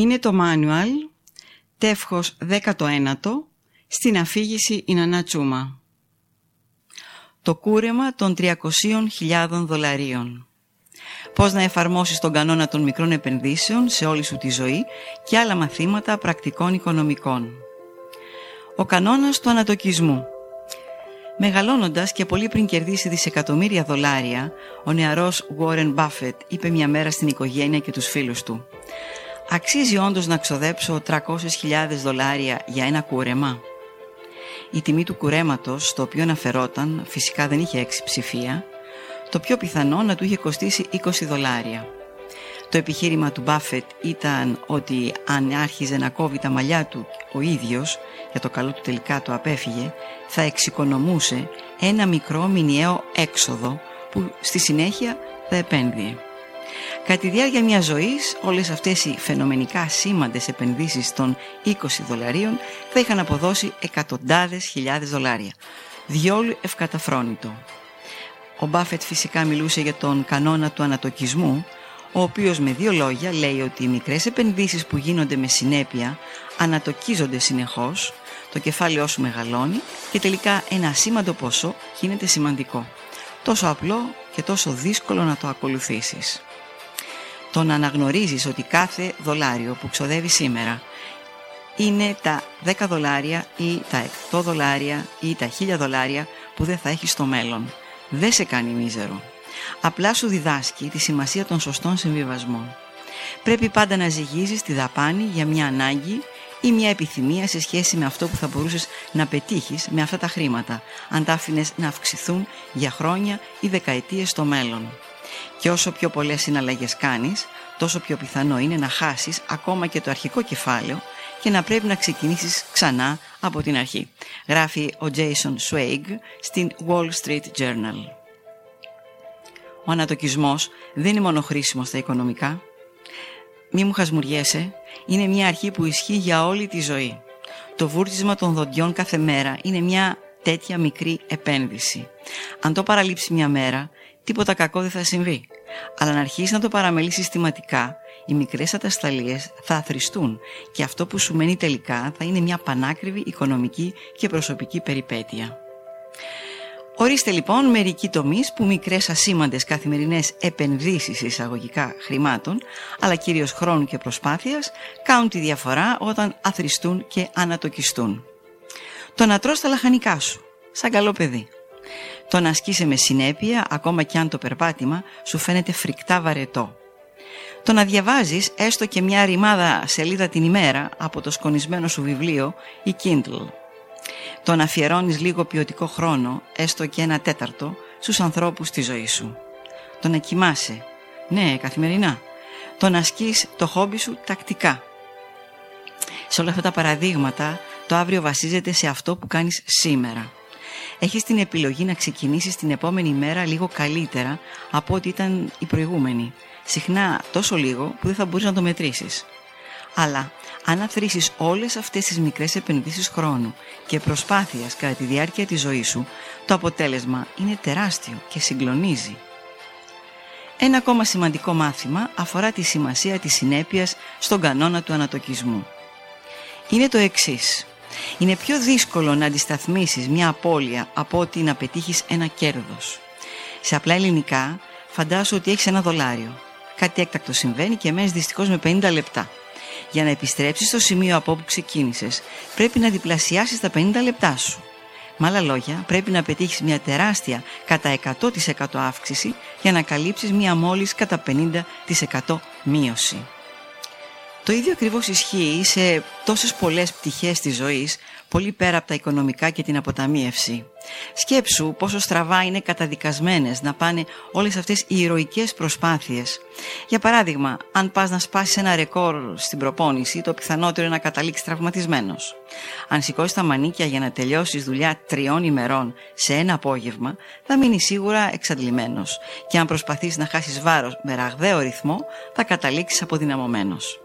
Είναι το manual τεύχος 19 στην αφήγηση Ινανά Τσούμα. Το κούρεμα των 300.000 δολαρίων. Πώς να εφαρμόσεις τον κανόνα των μικρών επενδύσεων σε όλη σου τη ζωή και άλλα μαθήματα πρακτικών οικονομικών. Ο κανόνας του ανατοκισμού. Μεγαλώνοντας και πολύ πριν κερδίσει δισεκατομμύρια δολάρια, ο νεαρός Warren Buffett είπε μια μέρα στην οικογένεια και τους φίλους του Αξίζει όντως να ξοδέψω 300.000 δολάρια για ένα κούρεμα; Η τιμή του κουρέματος, στο οποίο αναφερόταν, φυσικά δεν είχε έξι ψηφία, το πιο πιθανό να του είχε κοστίσει 20 δολάρια. Το επιχείρημα του Μπάφετ ήταν ότι αν άρχιζε να κόβει τα μαλλιά του ο ίδιος, για το καλό του τελικά το απέφυγε, θα εξοικονομούσε ένα μικρό μηνιαίο έξοδο που στη συνέχεια θα επένδυε. Κατά τη διάρκεια μιας ζωής, όλες αυτές οι φαινομενικά σήμαντες επενδύσεις των 20 δολαρίων θα είχαν αποδώσει εκατοντάδες χιλιάδες δολάρια. Διόλου ευκαταφρόνητο. Ο Μπάφετ φυσικά μιλούσε για τον κανόνα του ανατοκισμού, ο οποίος με δύο λόγια λέει ότι οι μικρές επενδύσεις που γίνονται με συνέπεια ανατοκίζονται συνεχώς, το κεφάλαιό σου μεγαλώνει και τελικά ένα ασήμαντο ποσό γίνεται σημαντικό. Τόσο απλό και τόσο δύσκολο να το ακολουθήσεις το να αναγνωρίζεις ότι κάθε δολάριο που ξοδεύει σήμερα είναι τα 10 δολάρια ή τα 100 δολάρια ή τα 1000 δολάρια που δεν θα έχεις στο μέλλον. Δεν σε κάνει μίζερο. Απλά σου διδάσκει τη σημασία των σωστών συμβιβασμών. Πρέπει πάντα να ζυγίζεις τη δαπάνη για μια ανάγκη ή μια επιθυμία σε σχέση με αυτό που θα μπορούσες να πετύχεις με αυτά τα χρήματα, αν τα άφηνες να αυξηθούν για χρόνια ή δεκαετίες στο μέλλον. Και όσο πιο πολλές συναλλαγές κάνεις, τόσο πιο πιθανό είναι να χάσεις ακόμα και το αρχικό κεφάλαιο και να πρέπει να ξεκινήσεις ξανά από την αρχή. Γράφει ο Jason Swag στην Wall Street Journal. Ο ανατοκισμός δεν είναι μόνο χρήσιμο στα οικονομικά. Μη μου χασμουριέσαι, είναι μια αρχή που ισχύει για όλη τη ζωή. Το βούρτισμα των δοντιών κάθε μέρα είναι μια τέτοια μικρή επένδυση. Αν το παραλείψει μια μέρα, τίποτα κακό δεν θα συμβεί. Αλλά να αρχίσεις να το παραμελείς συστηματικά, οι μικρές ατασταλίες θα αθριστούν και αυτό που σου μένει τελικά θα είναι μια πανάκριβη οικονομική και προσωπική περιπέτεια. Ορίστε λοιπόν μερικοί τομείς που μικρές ασήμαντες καθημερινές επενδύσεις εισαγωγικά χρημάτων, αλλά κυρίως χρόνου και προσπάθειας, κάνουν τη διαφορά όταν αθριστούν και ανατοκιστούν. Το να τρως τα λαχανικά σου, σαν καλό παιδί. Το να ασκείσαι με συνέπεια, ακόμα κι αν το περπάτημα σου φαίνεται φρικτά βαρετό. Το να διαβάζεις έστω και μια ρημάδα σελίδα την ημέρα από το σκονισμένο σου βιβλίο ή Kindle. Το να αφιερώνεις λίγο ποιοτικό χρόνο, έστω και ένα τέταρτο, στους ανθρώπους στη ζωή σου. Το να κοιμάσαι, ναι καθημερινά. Το να ασκείς το χόμπι σου τακτικά. Σε όλα αυτά τα παραδείγματα, το αύριο βασίζεται σε αυτό που κάνεις σήμερα έχεις την επιλογή να ξεκινήσεις την επόμενη μέρα λίγο καλύτερα από ό,τι ήταν η προηγούμενη. Συχνά τόσο λίγο που δεν θα μπορείς να το μετρήσεις. Αλλά αν αθροίσεις όλες αυτές τις μικρές επενδύσεις χρόνου και προσπάθειας κατά τη διάρκεια της ζωής σου, το αποτέλεσμα είναι τεράστιο και συγκλονίζει. Ένα ακόμα σημαντικό μάθημα αφορά τη σημασία της συνέπειας στον κανόνα του ανατοκισμού. Είναι το εξής. Είναι πιο δύσκολο να αντισταθμίσεις μια απώλεια από ότι να πετύχεις ένα κέρδος. Σε απλά ελληνικά, φαντάσου ότι έχεις ένα δολάριο. Κάτι έκτακτο συμβαίνει και μένεις δυστυχώς με 50 λεπτά. Για να επιστρέψεις στο σημείο από όπου ξεκίνησες, πρέπει να διπλασιάσεις τα 50 λεπτά σου. Με άλλα λόγια, πρέπει να πετύχεις μια τεράστια κατά 100% αύξηση για να καλύψεις μια μόλις κατά 50% μείωση. Το ίδιο ακριβώς ισχύει σε τόσες πολλές πτυχές της ζωής, πολύ πέρα από τα οικονομικά και την αποταμίευση. Σκέψου πόσο στραβά είναι καταδικασμένες να πάνε όλες αυτές οι ηρωικές προσπάθειες. Για παράδειγμα, αν πας να σπάσεις ένα ρεκόρ στην προπόνηση, το πιθανότερο είναι να καταλήξεις τραυματισμένος. Αν σηκώσεις τα μανίκια για να τελειώσεις δουλειά τριών ημερών σε ένα απόγευμα, θα μείνει σίγουρα εξαντλημένος. Και αν προσπαθείς να χάσεις βάρος με ραγδαίο ρυθμό, θα καταλήξεις αποδυναμωμένος.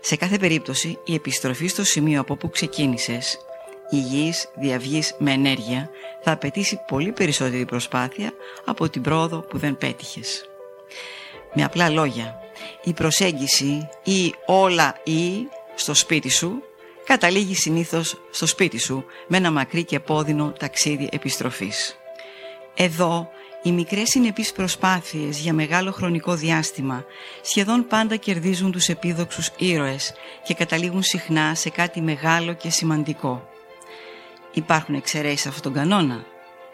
Σε κάθε περίπτωση, η επιστροφή στο σημείο από όπου ξεκίνησες, υγιής διαυγής με ενέργεια, θα απαιτήσει πολύ περισσότερη προσπάθεια από την πρόοδο που δεν πέτυχες. Με απλά λόγια, Η προσέγγιση ή όλα ή στο σπίτι σου καταλήγει συνήθως στο σπίτι σου με ένα μακρύ και πόδινο ταξίδι επιστροφής. Εδώ οι μικρές συνεπείς προσπάθειες για μεγάλο χρονικό διάστημα σχεδόν πάντα κερδίζουν τους επίδοξους ήρωες και καταλήγουν συχνά σε κάτι μεγάλο και σημαντικό. Υπάρχουν εξαιρέσεις αυτόν τον κανόνα;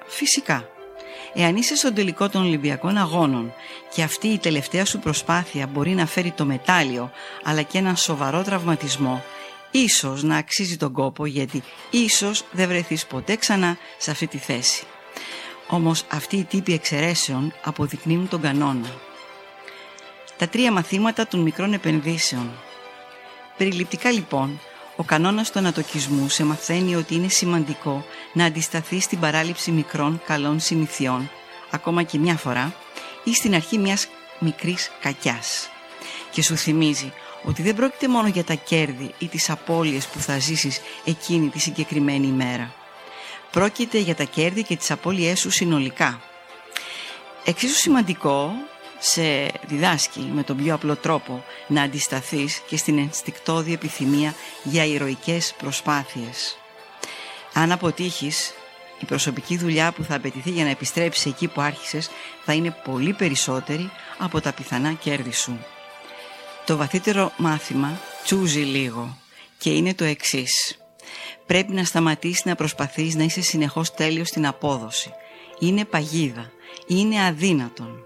Φυσικά. Εάν είσαι στον τελικό των Ολυμπιακών Αγώνων και αυτή η τελευταία σου προσπάθεια μπορεί να φέρει το μετάλλιο αλλά και έναν σοβαρό τραυματισμό, ίσως να αξίζει τον κόπο γιατί ίσως δεν βρεθείς ποτέ ξανά σε αυτή τη θέση. Όμως αυτοί οι τύποι εξαιρέσεων αποδεικνύουν τον κανόνα. Τα τρία μαθήματα των μικρών επενδύσεων. Περιληπτικά λοιπόν, ο κανόνας του ανατοκισμού σε μαθαίνει ότι είναι σημαντικό να αντισταθεί στην παράληψη μικρών καλών συνηθιών, ακόμα και μια φορά, ή στην αρχή μιας μικρής κακιάς. Και σου θυμίζει ότι δεν πρόκειται μόνο για τα κέρδη ή τις απώλειες που θα ζήσεις εκείνη τη συγκεκριμένη ημέρα. Πρόκειται για τα κέρδη και τις απώλειές σου συνολικά. Εξίσου σημαντικό σε διδάσκει με τον πιο απλό τρόπο να αντισταθείς και στην ενστικτόδη επιθυμία για ηρωικές προσπάθειες. Αν αποτύχεις, η προσωπική δουλειά που θα απαιτηθεί για να επιστρέψεις εκεί που άρχισες θα είναι πολύ περισσότερη από τα πιθανά κέρδη σου. Το βαθύτερο μάθημα τσούζει λίγο και είναι το εξής. Πρέπει να σταματήσεις να προσπαθείς να είσαι συνεχώς τέλειος στην απόδοση. Είναι παγίδα. Είναι αδύνατον.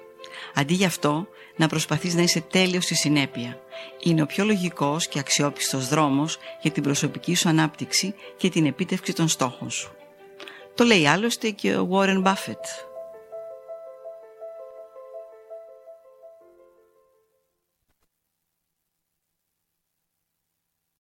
Αντί γι' αυτό, να προσπαθείς να είσαι τέλειος στη συνέπεια. Είναι ο πιο λογικός και αξιόπιστος δρόμος για την προσωπική σου ανάπτυξη και την επίτευξη των στόχων σου. Το λέει άλλωστε και ο Warren Buffett.